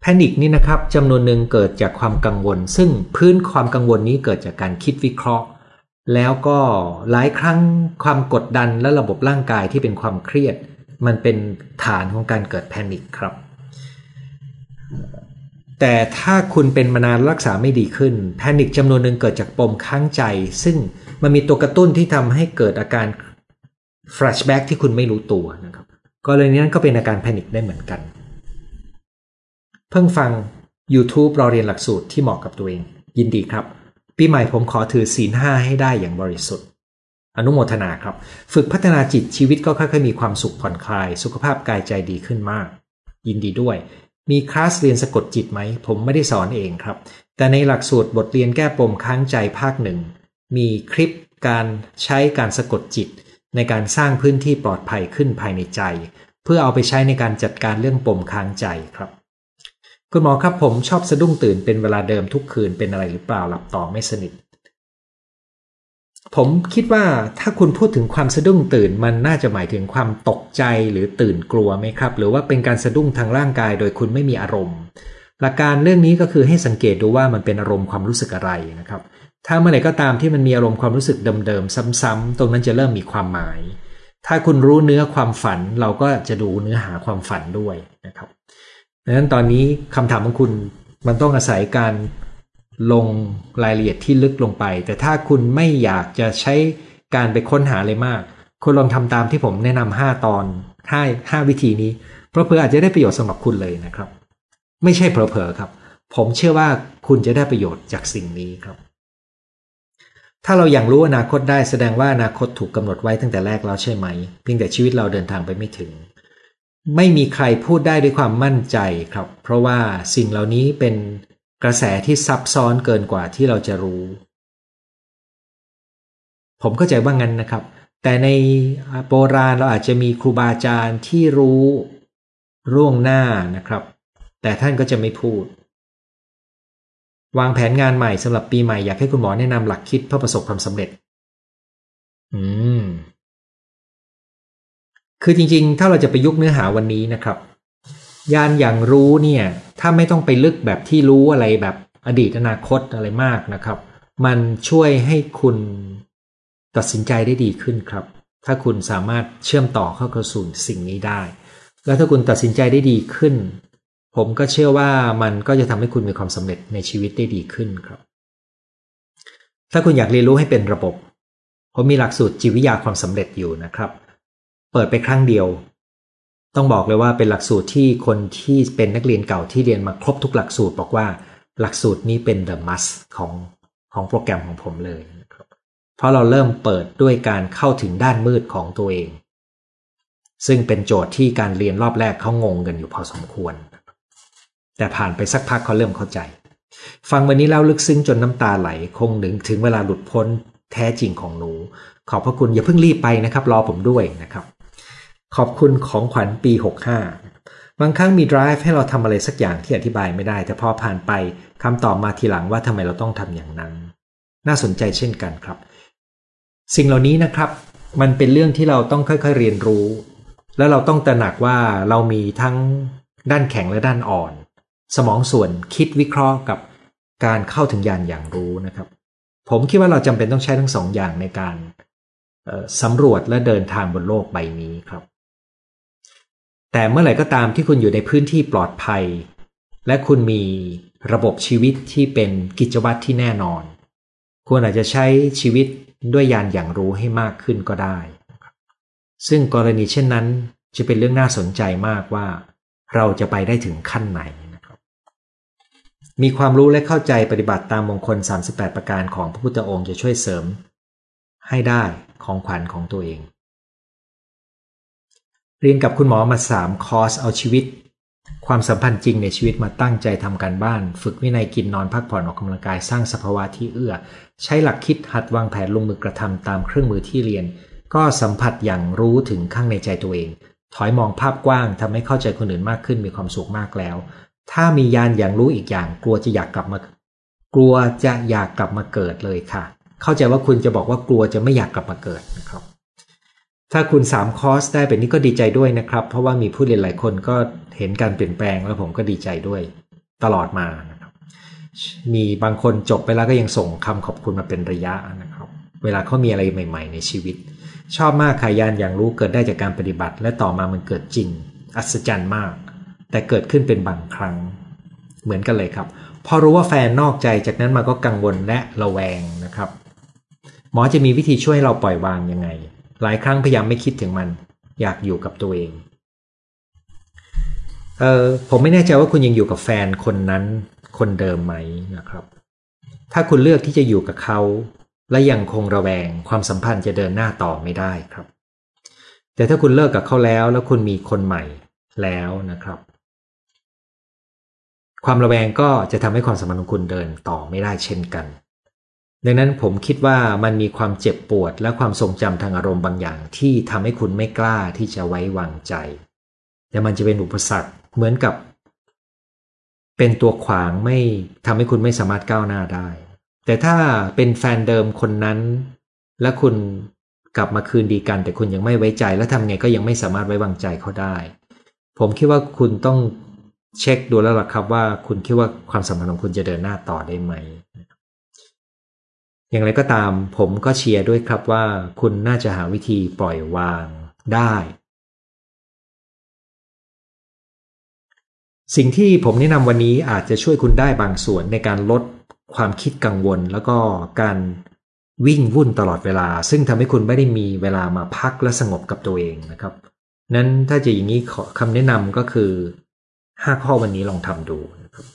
Speaker 1: แพนิคนี่นะครับจำนวนหนึ่งเกิดจากความกังวล ซึ่งพื้นความกังวลนี้เกิดจากการคิดวิเคราะห์ แล้วก็หลายครั้งความกดดันและระบบร่างกายที่เป็นความเครียด มันเป็นฐานของการเกิดแพนิคครับ แต่ถ้าคุณเป็นมานานรักษาไม่ดีขึ้น แพนิคจำนวนหนึ่งเกิดจากปมค้างใจ ซึ่งมันมีตัวกระตุ้นที่ทำให้เกิดอาการ flashback ที่คุณไม่รู้ตัวนะครับกรณีนั้นก็เป็นอาการแพนิคได้เหมือนกัน เพิ่งฟัง YouTube รอเรียนหลักสูตรที่เหมาะกับตัวเอง ยินดีครับ ปีใหม่ผมขอถือศีลห้าให้ได้อย่างบริสุทธิ์ อนุโมทนาครับ ฝึกพัฒนาจิตชีวิตก็ค่อยๆมีความสุขผ่อนคลาย สุขภาพกายใจดีขึ้นมาก ยินดีด้วย มีคลาสเรียนสะกดจิตไหม ผมไม่ได้สอนเองครับ แต่ในหลักสูตรบทเรียนแก้ปมค้างใจภาคหนึ่งมีคลิปการใช้การสะกดจิต ในการสร้างพื้นที่ปลอดภัยขึ้นภายในใจ เพื่อเอาไปใช้ในการจัดการเรื่องปมค้างใจครับ คุณหมอครับผมชอบสะดุ้งตื่นเป็นเวลาเดิมทุกคืนเป็นอะไรหรือเปล่าหลับต่อไม่สนิท ผมคิดว่าถ้าคุณพูดถึงความสะดุ้งตื่นมันน่าจะหมายถึงความตกใจหรือตื่นกลัวไหมครับ หรือว่าเป็นการสะดุ้งทางร่างกาย โดยคุณไม่มีอารมณ์ หลักการเรื่องนี้ก็คือให้สังเกตดูว่ามันเป็นอารมณ์ความรู้สึกอะไรนะครับ ถ้าเมื่อไหร่ก็ตามที่มันมีอารมณ์ความรู้สึกเดิมๆซ้ำๆตรงนั้นจะเริ่มมีความหมาย ถ้าคุณรู้เนื้อความฝันเราก็จะดูเนื้อหาความฝันด้วยนะครับดังนั้นตอนนี้คำถามของคุณมันต้องอาศัยการลงรายละเอียดที่ลึกลงไป แต่ถ้าคุณไม่อยากจะใช้การไปค้นหาเลยมาก คุณลองทำตามที่ผมแนะนำห้าตอนห้ห้าวิธีนี้ เพราะเพื่ออาจจะได้ประโยชน์สำหรับคุณเลยนะครับ ไม่ใช่เผลอๆครับ ผมเชื่อว่าคุณจะได้ประโยชน์จากสิ่งนี้ครับ ถ้าเราอยากรู้อนาคตได้แสดงว่าอนาคตถูกกำหนดไว้ตั้งแต่แรกแล้วใช่ไหม เพียงแต่ชีวิตเราเดินทางไปไม่ถึง ไม่มีใครพูดได้ด้วยความมั่นใจครับ เพราะว่าสิ่งเหล่านี้เป็นกระแสที่ซับซ้อนเกินกว่าที่เราจะรู้ ผมเข้าใจว่างั้นนะครับ แต่ในโบราณเราอาจจะมีครูบาอาจารย์ที่รู้ร่วงหน้านะครับ แต่ท่านก็จะไม่พูด วางแผนงานใหม่สำหรับปีใหม่อยากให้คุณหมอแนะนำหลักคิดเพื่อประสบความสำเร็จ อืม คือจริง ๆ ถ้าเราจะไปยุกเนื้อหาวันนี้นะครับ ยานอย่างรู้เนี่ย ถ้าไม่ต้องไปลึกแบบที่รู้อะไรแบบอดีตอนาคตอะไรมากนะครับ มันช่วยให้คุณตัดสินใจได้ดีขึ้นครับ ถ้าคุณสามารถเชื่อมต่อเข้ากระสุนสิ่งนี้ได้ แล้วถ้าคุณตัดสินใจได้ดีขึ้น ผมก็เชื่อว่ามันก็จะทำให้คุณมีความสำเร็จในชีวิตได้ดีขึ้นครับ ถ้าคุณอยากเรียนรู้ให้เป็นระบบ ผมมีหลักสูตรจิตวิทยาความสำเร็จอยู่นะครับ เปิดไปครั้งเดียว ต้องบอกเลยว่าเป็นหลักสูตรที่คนที่เป็นนักเรียนเก่าที่เรียนมาครบทุกหลักสูตรบอกว่าหลักสูตรนี้เป็น the must ของของโปรแกรมของผมเลยนะครับเพราะเราเริ่มเปิดด้วยการเข้าถึงด้านมืดของตัวเอง ซึ่งเป็นโจทย์ที่การเรียนรอบแรกเขางงกันอยู่พอสมควร แต่ผ่านไปสักพักเขาเริ่มเข้าใจ ฟังวันนี้เล่าลึกซึ้งจนน้ำตาไหล คงหนึ่งถึงเวลาหลุดพ้นแท้จริงของหนู ขอบพระคุณอย่าเพิ่งรีบไปนะครับ รอผมด้วยนะครับ ขอบคุณของขวัญปี 65 บางครั้งมี drive ให้เราทำอะไรสักอย่างที่อธิบายไม่ได้ แต่พอผ่านไปคำตอบมาทีหลังว่าทำไมเราต้องทำอย่างนั้น น่าสนใจเช่นกันครับ สิ่งเหล่านี้นะครับ มันเป็นเรื่องที่เราต้องค่อยๆเรียนรู้ แล้วเราต้องตระหนักว่าเรามีทั้งด้านแข็งและด้านอ่อน สมองส่วนคิดวิเคราะห์กับการเข้าถึงยานอย่างรู้นะครับ ผมคิดว่าเราจำเป็นต้องใช้ทั้งสองอย่างในการสำรวจและเดินทางบนโลกใบนี้ครับ แต่เมื่อไหร่ก็ตามที่คุณอยู่ในพื้นที่ปลอดภัย และคุณมีระบบชีวิตที่เป็นกิจวัตรที่แน่นอน คุณอาจจะใช้ชีวิตด้วยยานอย่างรู้ให้มากขึ้นก็ได้ ซึ่งกรณีเช่นนั้นจะเป็นเรื่องน่าสนใจมากว่า เราจะไปได้ถึงขั้นไหน มีความรู้และเข้าใจปฏิบัติตามมงคล 38 ประการของพระพุทธองค์จะช่วยเสริม ให้ได้ของขวัญของตัวเอง เรียนกับคุณหมอมา 3 คอร์สเอาชีวิต ความสัมพันธ์จริงในชีวิตมาตั้งใจทำการบ้าน ฝึกวินัยกินนอนพักผ่อนออกกำลังกายสร้างสภาวะที่เอื้อ ใช้หลักคิดหัดวางแผนลงมือกระทำตามเครื่องมือที่เรียน ก็สัมผัสอย่างรู้ถึงข้างในใจตัวเอง ถอยมองภาพกว้างทำให้เข้าใจคนอื่นมากขึ้นมีความสุขมากแล้ว ถ้ามียานอย่างรู้อีกอย่าง กลัวจะอยากกลับมา กลัวจะอยากกลับมาเกิดเลยค่ะ เข้าใจว่าคุณจะบอกว่ากลัวจะไม่อยากกลับมาเกิดนะครับ ถ้าคุณ3คอร์สได้แบบนี้ก็ดีใจด้วยนะครับ เพราะว่ามีผู้เรียนหลายคนก็เห็นการเปลี่ยนแปลงแล้วผมก็ดีใจด้วย ตลอดมานะครับ มีบางคนจบไปแล้วก็ยังส่งคำขอบคุณมาเป็นระยะนะครับ เวลาเขามีอะไรใหม่ ๆ ในชีวิต ชอบมากขายานอย่างรู้เกิดได้จากการปฏิบัติ และต่อมามันเกิดจริง อัศจรรย์มาก แต่เกิดขึ้นเป็นบางครั้ง เหมือนกันเลยครับ พอรู้ว่าแฟนนอกใจจากนั้นมาก็กังวลและระแวงนะครับ หมอจะมีวิธีช่วยเราปล่อยวางยังไง หลายครั้งพยายามไม่คิดถึงมัน อยากอยู่กับตัวเองเออผมไม่แน่ใจว่าคุณยังอยู่กับแฟนคนนั้นคนเดิมไหมนะครับ ถ้าคุณเลือกที่จะอยู่กับเขา และยังคงระแวงความสัมพันธ์จะเดินหน้าต่อไม่ได้ครับ แต่ถ้าคุณเลิกกับเขาแล้วแล้วคุณมีคนใหม่แล้วนะครับ ความระแวงก็จะทำให้ความสัมพันธ์ของคุณเดินต่อไม่ได้เช่นกัน ดังนั้นผมคิดว่ามันมีความเจ็บปวดและความทรงจำทางอารมณ์บางอย่างที่ทำให้คุณไม่กล้าที่จะไว้วางใจ แต่มันจะเป็นอุปสรรคเหมือนกับ เป็นตัวขวางไม่ทำให้คุณไม่สามารถก้าวหน้าได้ แต่ถ้าเป็นแฟนเดิมคนนั้น และคุณกลับมาคืนดีกัน แต่คุณยังไม่ไว้ใจ และทำไงก็ยังไม่สามารถไว้วางใจเขาได้ ผมคิดว่าคุณต้อง เช็คดูแล้วล่ะครับว่าคุณคิดว่าความสัมพันธ์ของคุณจะเดินหน้าต่อได้ไหม อย่างไรก็ตามผมก็เชียร์ด้วยครับว่าคุณน่าจะหาวิธีปล่อยวางได้ สิ่งที่ผมแนะนำวันนี้อาจจะช่วยคุณได้บางส่วนในการลดความคิดกังวล แล้วก็การวิ่งวุ่นตลอดเวลา ซึ่งทำให้คุณไม่ได้มีเวลามาพักและสงบกับตัวเองนะครับ นั้นถ้าจะอย่างนี้คำแนะนำก็คือ ห้าข้อวันนี้ลองทำดูนะครับ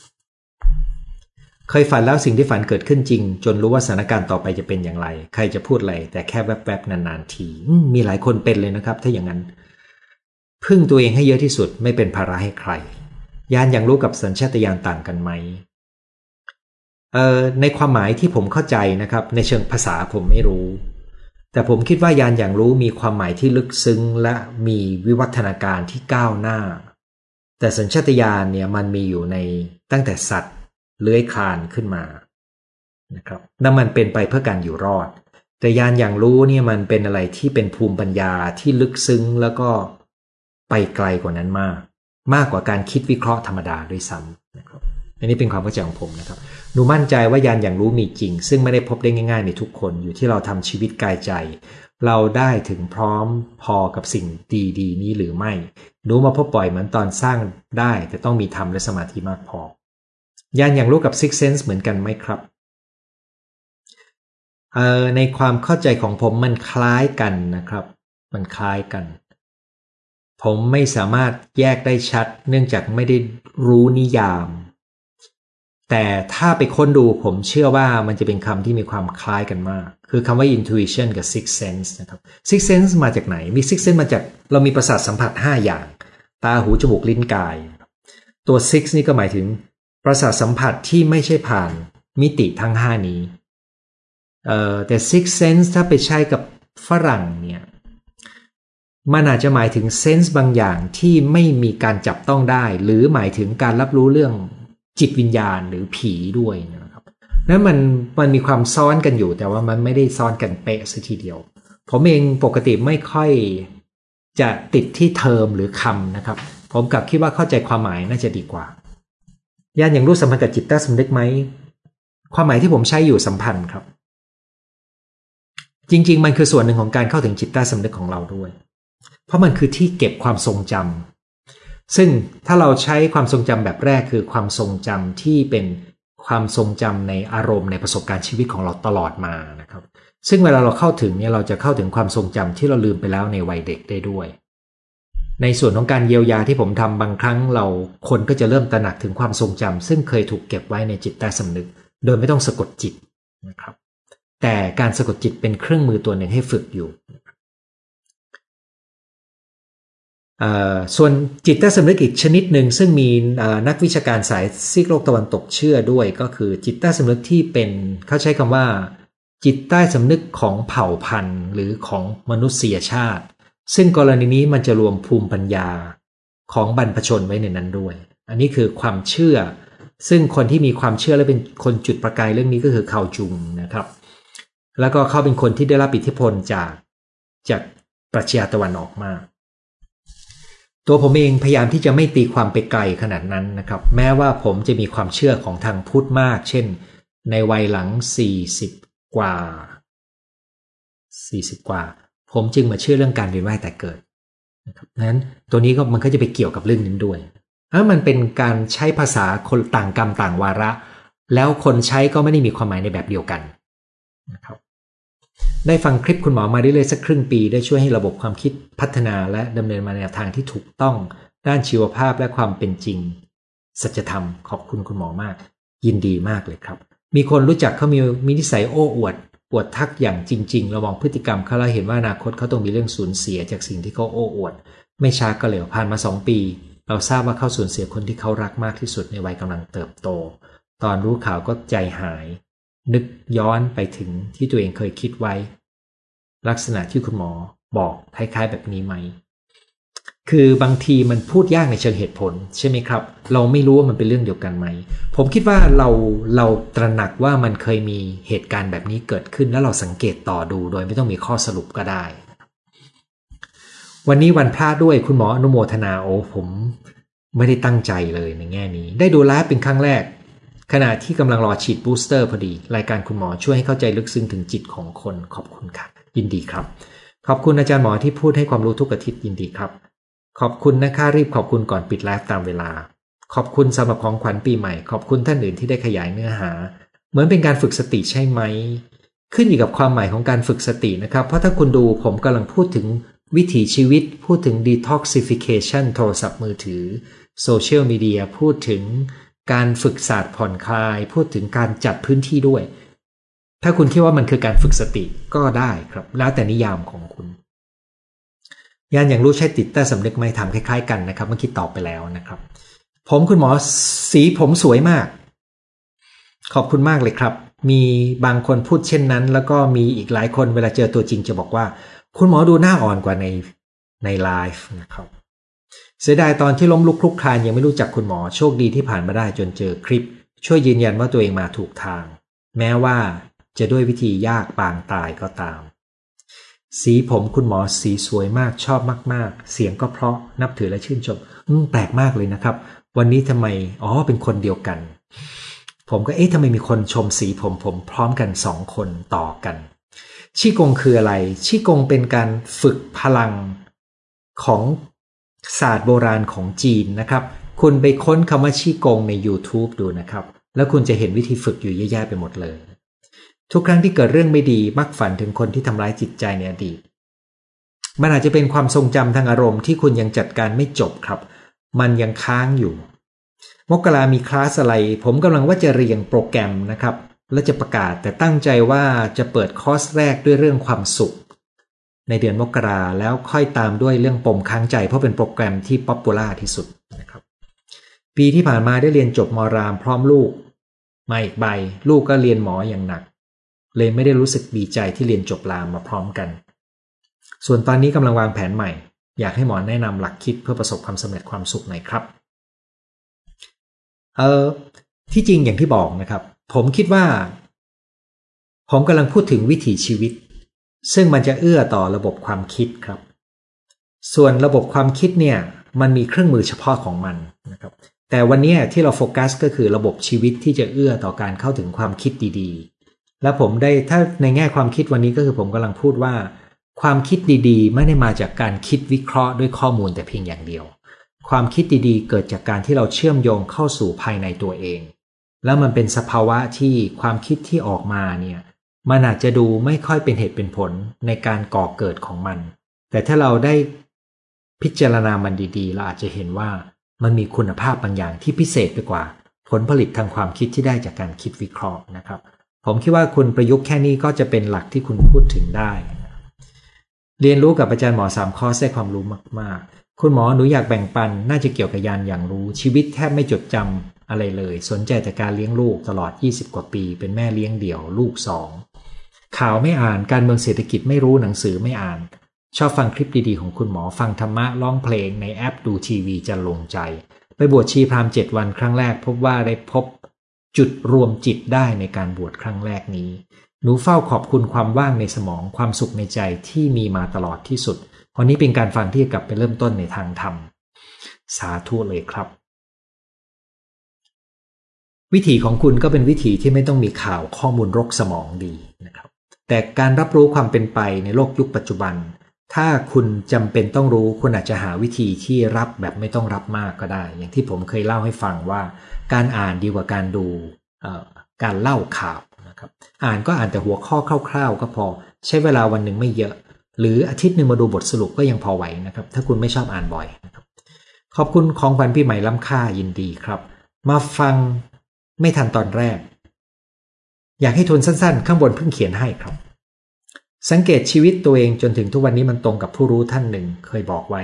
Speaker 1: เคยฝันแล้วสิ่งที่ฝันเกิดขึ้นจริง จนรู้ว่าสถานการณ์ต่อไปจะเป็นอย่างไร ใครจะพูดอะไร แต่แค่แวบๆนานๆทีมีหลายคนเป็นเลยนะครับ ถ้าอย่างนั้น พึ่งตัวเองให้เยอะที่สุดไม่เป็นภาระให้ใคร ยานอย่างรู้กับสัญชาตญาณต่างกันไหมเอ่อในความหมายที่ผมเข้าใจนะครับ ในเชิงภาษาผมไม่รู้ แต่ผมคิดว่ายานอย่างรู้มีความหมายที่ลึกซึ้ง และมีวิวัฒนาการที่ก้าวหน้า แต่สัญชาตญาณเนี่ยมันมีอยู่ในตั้งแต่สัตว์เลื้อยคลานขึ้นมานะครับนั่นมันเป็นไปเพื่อการอยู่รอด แต่ยานอย่างรู้เนี่ยมันเป็นอะไรที่เป็นภูมิปัญญาที่ลึกซึ้งแล้วก็ไปไกลกว่านั้นมาก มากกว่าการคิดวิเคราะห์ธรรมดาด้วยซ้ำนะครับอันนี้เป็นความเข้าใจของผมนะครับ หนูมั่นใจว่ายานอย่างรู้มีจริง ซึ่งไม่ได้พบได้ง่ายๆในทุกคนอยู่ที่เราทำชีวิตกายใจ เราได้ถึงพร้อมพอกับสิ่งดีๆ นี้หรือไม่หนูมาพบปล่อยเหมือนตอนสร้างได้ แต่ต้องมีธรรมและสมาธิมากพอยานอย่างรู้กับ Six Sense เหมือนกันไหมครับในความเข้าใจของผมมันคล้ายกันนะครับ มันคล้ายกัน ผมไม่สามารถแยกได้ชัด เนื่องจากไม่ได้รู้นิยาม แต่ถ้าไปค้นดูผมเชื่อว่ามันจะเป็นคำที่มีความคล้ายกันมาก คือคำว่า intuition กับ six sense นะครับ six sense มาจากไหน มี six sense มาจากเรามีประสาทสัมผัส 5 อย่าง ตาหูจมูกลิ้นกาย ตัว six นี่ก็หมายถึง ประสาทสัมผัสที่ไม่ใช่ผ่านมิติทั้งห้านี้เอ่อแต่ six sense ถ้าไปใช้กับฝรั่งเนี่ยมันอาจจะหมายถึงเซนส์บางอย่างที่ไม่มีการจับต้องได้ หรือหมายถึงการรับรู้เรื่องจิตวิญญาณหรือผีด้วยนะ นั้นมันมันมีความซ้อนกันอยู่ แต่ว่ามันไม่ได้ซ้อนกันเป๊ะสัทีเดียว ผมเองปกติไม่ค่อยจะติดที่เทอมหรือคำนะครับ ผมกลับคิดว่าเข้าใจความหมายน่าจะดีกว่าญาณอย่างรู้สัมพันธ์กับจิตใต้สำนึกไหมความหมายที่ผมใช้อยู่สัมพันธ์ครับ จริง ๆ มันคือส่วนหนึ่งของการเข้าถึงจิตใต้สำนึกของเราด้วย เพราะมันคือที่เก็บความทรงจำซึ่งถ้าเราใช้ความทรงจำแบบแรกคือความทรงจำที่เป็น ความทรงจำในอารมณ์ในประสบการณ์ชีวิตของเราตลอดมานะครับ ซึ่งเวลาเราเข้าถึงเนี่ยเราจะเข้าถึงความทรงจำที่เราลืมไปแล้วในวัยเด็กได้ด้วย ในส่วนของการเยียวยาที่ผมทำบางครั้งเราคนก็จะเริ่มตระหนักถึงความทรงจำซึ่งเคยถูกเก็บไว้ในจิตใต้สำนึก โดยไม่ต้องสะกดจิตนะครับ แต่การสะกดจิตเป็นเครื่องมือตัวหนึ่งให้ฝึกอยู่ ส่วนจิตใต้สำนึกอีกชนิดหนึ่งซึ่งมีนักวิชาการสายซีกโลกตะวันตกเชื่อด้วย ก็คือจิตใต้สำนึกที่เป็นเขาใช้คำว่า จิตใต้สำนึกของเผ่าพันธุ์ หรือของมนุษยชาติ ซึ่งกรณีนี้มันจะรวมภูมิปัญญาของบรรพชนไว้ในนั้นด้วย อันนี้คือความเชื่อ ซึ่งคนที่มีความเชื่อและเป็นคนจุดประกายเรื่องนี้ก็คือเขาจุงนะครับ แล้วก็เขาเป็นคนที่ได้รับอิทธิพลจากจากปรัชญาตะวันออกมา ตัวผมเองพยายามที่จะไม่ตีความไปไกลขนาดนั้นนะครับ แม้ว่าผมจะมีความเชื่อของทางพุทธมาก เช่น ในวัยหลัง 40 กว่า 40 กว่า ผมจึงมาเชื่อเรื่องการเวียนว่ายแต่เกิดนะครับนั้นตัวนี้ก็มันก็จะไปเกี่ยวกับเรื่องนี้ด้วยถ้ามันเป็นการใช้ภาษาคนต่างกรรมต่างวาระ แล้วคนใช้ก็ไม่ได้มีความหมายในแบบเดียวกันนะครับ ได้ฟังคลิปคุณหมอมาได้เลยสักครึ่งปี ได้ช่วยให้ระบบความคิดพัฒนาและดำเนินมาในทางที่ถูกต้อง ด้านชีวภาพและความเป็นจริงสัจธรรมขอบคุณคุณหมอมาก ยินดีมากเลยครับ มีคนรู้จักเขามีมีนิสัยโอ้อวดปวดทักอย่างจริงๆระวังพฤติกรรมเขาแล้วเห็นว่าอนาคตเขาต้องมีเรื่องสูญเสียจากสิ่งที่เขาโอ้อวด ไม่ช้าก็เร็วผ่านมาสองปี เราทราบว่าเขาสูญเสียคนที่เขารักมากที่สุดในวัยกำลังเติบโต ตอนรู้ข่าวก็ใจหาย นึกย้อนไปถึงที่ตัวเองเคยคิดไว้ ลักษณะที่คุณหมอบอกคล้ายๆ แบบนี้ไหม คือบางทีมันพูดยากในเชิงเหตุผล ใช่ไหมครับ เราไม่รู้ว่ามันเป็นเรื่องเดียวกันไหม ผมคิดว่าเราเราตระหนักว่ามันเคยมีเหตุการณ์แบบนี้เกิดขึ้น แล้วเราสังเกตต่อดูโดยไม่ต้องมีข้อสรุปก็ได้ วันนี้วันพระด้วยคุณหมออนุโมทนาโอ้ผมไม่ได้ตั้งใจเลยในแง่นี้ ได้ดูไลฟ์เป็นครั้งแรก ขณะที่กำลังรอฉีด booster พอดี รายการคุณหมอช่วยให้เข้าใจลึกซึ้งถึงจิตของคนขอบคุณครับยินดีครับ ขอบคุณอาจารย์หมอที่พูดให้ความรู้ทุกอาทิตย์ยินดีครับ ขอบคุณนะคะรีบขอบคุณก่อนปิดไลฟ์ตามเวลา ขอบคุณสำหรับของขวัญปีใหม่ ขอบคุณท่านอื่นที่ได้ขยายเนื้อหา เหมือนเป็นการฝึกสติใช่ไหม ขึ้นอยู่กับความหมายของการฝึกสตินะครับ เพราะถ้าคุณดูผมกำลังพูดถึงวิถีชีวิต พูดถึง detoxification โทรศัพท์มือถือโซเชียลมีเดียพูดถึง การฝึกศาสตร์ผ่อนคลาย พูดถึงการจัดพื้นที่ด้วย ถ้าคุณคิดว่ามันคือการฝึกสติก็ได้ครับ แล้วแต่นิยามของคุณ ยานอย่างรู้ใช่ติดใต้สำนึกไหมทำคล้ายๆ กันนะครับ เมื่อกี้ตอบไปแล้วนะครับ ผมคุณหมอสีผมสวยมาก ขอบคุณมากเลยครับ มีบางคนพูดเช่นนั้น แล้วก็มีอีกหลายคนเวลาเจอตัวจริงจะบอกว่า คุณหมอดูหน้าอ่อนกว่าในในไลฟ์นะครับ เสียดายตอนที่ล้มลุกคลุกคลานยังไม่รู้จักคุณหมอโชคดีที่ผ่านมาได้จนเจอคลิป ช่วยยืนยันว่าตัวเองมาถูกทาง แม้ว่าจะด้วยวิธียากปางตายก็ตาม สีผมคุณหมอสีสวยมากชอบมาก ๆ เสียงก็เพราะนับถือและชื่นชมอืมแปลกมากเลยนะครับ วันนี้ทำไมอ๋อเป็นคนเดียวกัน ผมก็เอ๊ะทำไมมีคนชมสีผมผมพร้อมกันสองคนต่อกันชีกงคืออะไรชีกงเป็นการฝึกพลังของ ศาสตร์โบราณของจีนนะครับ คุณไปค้นคำว่าชี้กงใน YouTube ดูนะครับ แล้วคุณจะเห็นวิธีฝึกอยู่เยอะแยะไปหมดเลย ทุกครั้งที่เกิดเรื่องไม่ดีมักฝันถึงคนที่ทำร้ายจิตใจในอดีตมันอาจจะเป็นความทรงจำทางอารมณ์ที่คุณยังจัดการไม่จบครับ มันยังค้างอยู่ มกรามีคลาสอะไร ผมกำลังว่าจะเรียงโปรแกรมนะครับ และจะประกาศแต่ตั้งใจว่าจะเปิดคอร์สแรกด้วยเรื่องความสุข ในเดือนมกราแล้วค่อยตามด้วยเรื่องปมค้างใจ เพราะเป็นโปรแกรมที่ popular ที่สุดนะครับ ปีที่ผ่านมาได้เรียนจบรามพร้อมลูกมาอีกใบ ลูกก็เรียนหมออย่างหนัก เลยไม่ได้รู้สึกดีใจที่เรียนจบรามมาพร้อมกัน ส่วนตอนนี้กำลังวางแผนใหม่ อยากให้หมอแนะนำหลักคิดเพื่อประสบความสำเร็จความสุขหน่อยครับ เออที่จริงอย่างที่บอกนะครับ ผมคิดว่า ผมกำลังพูดถึงวิถีชีวิต ซึ่งมันจะเอื้อต่อระบบความคิดครับ ส่วนระบบความคิดเนี่ยมันมีเครื่องมือเฉพาะของมันนะครับ แต่วันนี้ที่เราโฟกัสก็คือระบบชีวิตที่จะเอื้อต่อการเข้าถึงความคิดดีๆ และผมได้ถ้าในแง่ความคิดวันนี้ก็คือผมกำลังพูดว่า ความคิดดีๆ ไม่ได้มาจากการคิดวิเคราะห์ด้วยข้อมูลแต่เพียงอย่างเดียว ความคิดดีๆ เกิดจากการที่เราเชื่อมโยงเข้าสู่ภายในตัวเอง แล้วมันเป็นสภาวะที่ความคิดที่ออกมาเนี่ย มันอาจจะดูไม่ค่อยเป็นเหตุเป็นผลในการก่อเกิดของมัน แต่ถ้าเราได้พิจารณามันดีๆ เราอาจจะเห็นว่ามันมีคุณภาพบางอย่างที่พิเศษไปกว่า ผลผลิตทางความคิดที่ได้จากการคิดวิเคราะห์นะครับ ผมคิดว่าคุณประยุกต์แค่นี้ก็จะเป็นหลักที่คุณพูดถึงได้ เรียนรู้กับอาจารย์หมอสามข้อได้ความรู้มาก ๆ คุณหมอหนูอยากแบ่งปัน น่าจะเกี่ยวกับยานอย่างรู้ ชีวิตแทบไม่จดจำอะไรเลย สนใจแต่การเลี้ยงลูกตลอด 20 กว่าปี เป็นแม่เลี้ยงเดี่ยว ลูกสอง ข่าวไม่อ่านการเมืองเศรษฐกิจไม่รู้หนังสือไม่อ่าน ชอบฟังคลิปดีๆของคุณหมอฟังธรรมะร้องเพลงในแอปดูทีวีจะลงใจ ไปบวชชีพรามเจ็ดวันครั้งแรก พบว่าได้พบจุดรวมจิตได้ในการบวชครั้งแรกนี้ หนูเฝ้าขอบคุณความว่างในสมองความสุขในใจที่มีมาตลอดที่สุดวันนี้เป็นการฟังที่กลับไปเริ่มต้นในทางธรรม สาธุเลยครับ วิธีของคุณก็เป็นวิธีที่ไม่ต้องมีข่าวข้อมูลรกสมองดีนะครับ แต่การรับรู้ความเป็นไปในโลกยุคปัจจุบัน ถ้าคุณจำเป็นต้องรู้คุณอาจจะหาวิธีที่รับแบบไม่ต้องรับมากก็ได้ อย่างที่ผมเคยเล่าให้ฟังว่า การอ่านดีกว่าการดูการเล่าข่าวนะครับอ่านก็อ่านแต่หัวข้อคร่าวๆ ก็พอใช้เวลาวันหนึ่งไม่เยอะ หรืออาทิตย์หนึ่งมาดูบทสรุปก็ยังพอไหวนะครับ ถ้าคุณไม่ชอบอ่านบ่อยนะครับขอบคุณของขวัญปีใหม่ล้ำค่ายินดีครับ มาฟังไม่ทันตอนแรก อยากให้ทวนสั้นๆ ข้างบนเพิ่งเขียนให้ครับ สังเกตชีวิตตัวเองจนถึงทุกวันนี้มันตรงกับผู้รู้ท่านหนึ่งเคยบอกไว้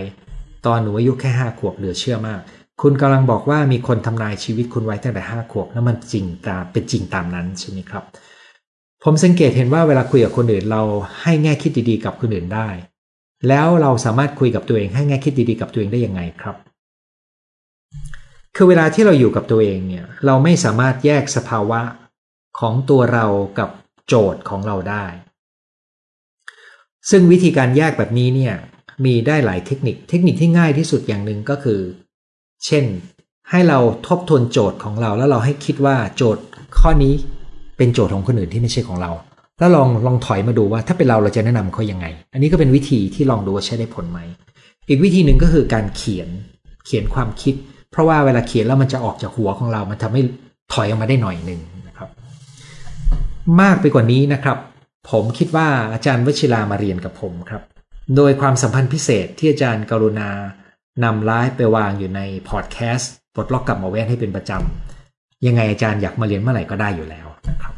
Speaker 1: ตอนหนูอายุแค่ห้าขวบเหลือเชื่อมาก คุณกำลังบอกว่ามีคนทำนายชีวิตคุณไว้ตั้งแต่ห้าขวบแล้วมันจริงตามเป็นจริงตามนั้นใช่ไหมครับ ผมสังเกตเห็นว่าเวลาคุยกับคนอื่นเราให้แง่คิดดีๆกับคนอื่นได้ แล้วเราสามารถคุยกับตัวเองให้แง่คิดดีๆกับตัวเองได้ยังไงครับคือเวลาที่เราอยู่กับตัวเองเนี่ยเราไม่สามารถแยกสภาวะ ของตัวเรากับโจทย์ของเราได้ ซึ่งวิธีการแยกแบบนี้เนี่ยมีได้หลายเทคนิค เทคนิคที่ง่ายที่สุดอย่างหนึ่งก็คือ เช่น ให้เราทบทวนโจทย์ของเรา แล้วเราให้คิดว่าโจทย์ข้อนี้เป็นโจทย์ของคนอื่นที่ไม่ใช่ของเรา แล้วลองลองถอยมาดูว่าถ้าเป็นเราเราจะแนะนำเขายังไง อันนี้ก็เป็นวิธีที่ลองดูว่าใช้ได้ผลไหม อีกวิธีหนึ่งก็คือการเขียนเขียนความคิด เพราะว่าเวลาเขียนแล้วมันจะออกจากหัวของเรา มันทำให้ถอยออกมาได้หน่อยหนึ่ง มากไปกว่านี้นะครับ ผมคิดว่าอาจารย์วชิรามาเรียนกับผมครับ โดยความสัมพันธ์พิเศษที่อาจารย์กรุณานำไลฟ์ไปวางอยู่ในพอดแคสต์ปลดล็อกกลับมอแว่นให้เป็นประจำยังไงอาจารย์อยากมาเรียนเมื่อไหร่ก็ได้อยู่แล้วนะครับ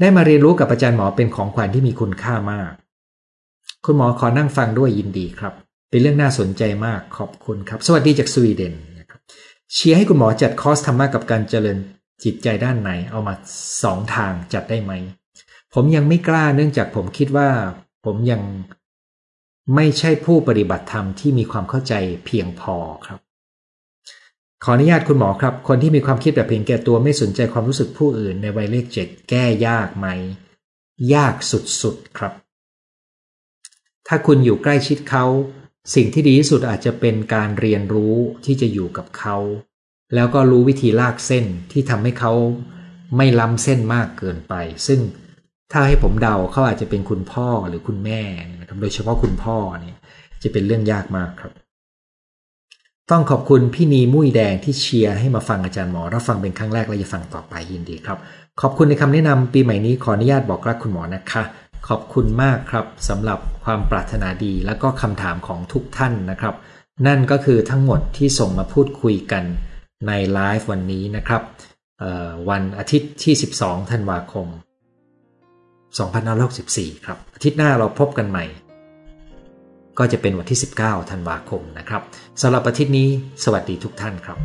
Speaker 1: ได้มาเรียนรู้กับอาจารย์หมอเป็นของขวัญที่มีคุณค่ามาก คุณหมอขอนั่งฟังด้วยยินดีครับ เป็นเรื่องน่าสนใจมากขอบคุณครับ สวัสดีจากสวีเดนนะครับเชียร์ให้คุณหมอจัดคอร์สธรรมะกับการเจริญ จิตใจด้านไหนเอามาสองทางจัดได้ไหม ผมยังไม่กล้าเนื่องจากผมคิดว่า ผมยังไม่ใช่ผู้ปฏิบัติธรรมที่มีความเข้าใจเพียงพอครับ ขออนุญาตคุณหมอครับ คนที่มีความคิดแบบเพียงแก่ตัวไม่สนใจความรู้สึกผู้อื่นในวัยเลขเจ็ดแก้ยากไหม ยากสุดๆครับ ถ้าคุณอยู่ใกล้ชิดเขา สิ่งที่ดีที่สุดอาจจะเป็นการเรียนรู้ที่จะอยู่กับเขา แล้วก็รู้วิธีลากเส้นที่ทำให้เขาไม่ล้ำเส้นมากเกินไป ซึ่งถ้าให้ผมเดาเขาอาจจะเป็นคุณพ่อหรือคุณแม่นะครับโดยเฉพาะคุณพ่อเนี่ยจะเป็นเรื่องยากมากครับ ต้องขอบคุณพี่นีมุ้ยแดงที่เชียร์ให้มาฟังอาจารย์หมอรับฟังเป็นครั้งแรกและจะฟังต่อไปยินดีครับ ขอบคุณในคำแนะนำปีใหม่นี้ขออนุญาตบอกรักคุณหมอนะคะ ขอบคุณมากครับสำหรับความปรารถนาดีและก็คำถามของทุกท่านนะครับ นั่นก็คือทั้งหมดที่ส่งมาพูดคุยกัน ในไลฟ์วันนี้นะครับวันอาทิตย์ที่ 12 ธันวาคม 2564 ครับ อาทิตย์หน้าเราพบกันใหม่ ก็จะเป็นวันที่ 19 ธันวาคมนะครับสำหรับอาทิตย์นี้ สวัสดีทุกท่านครับ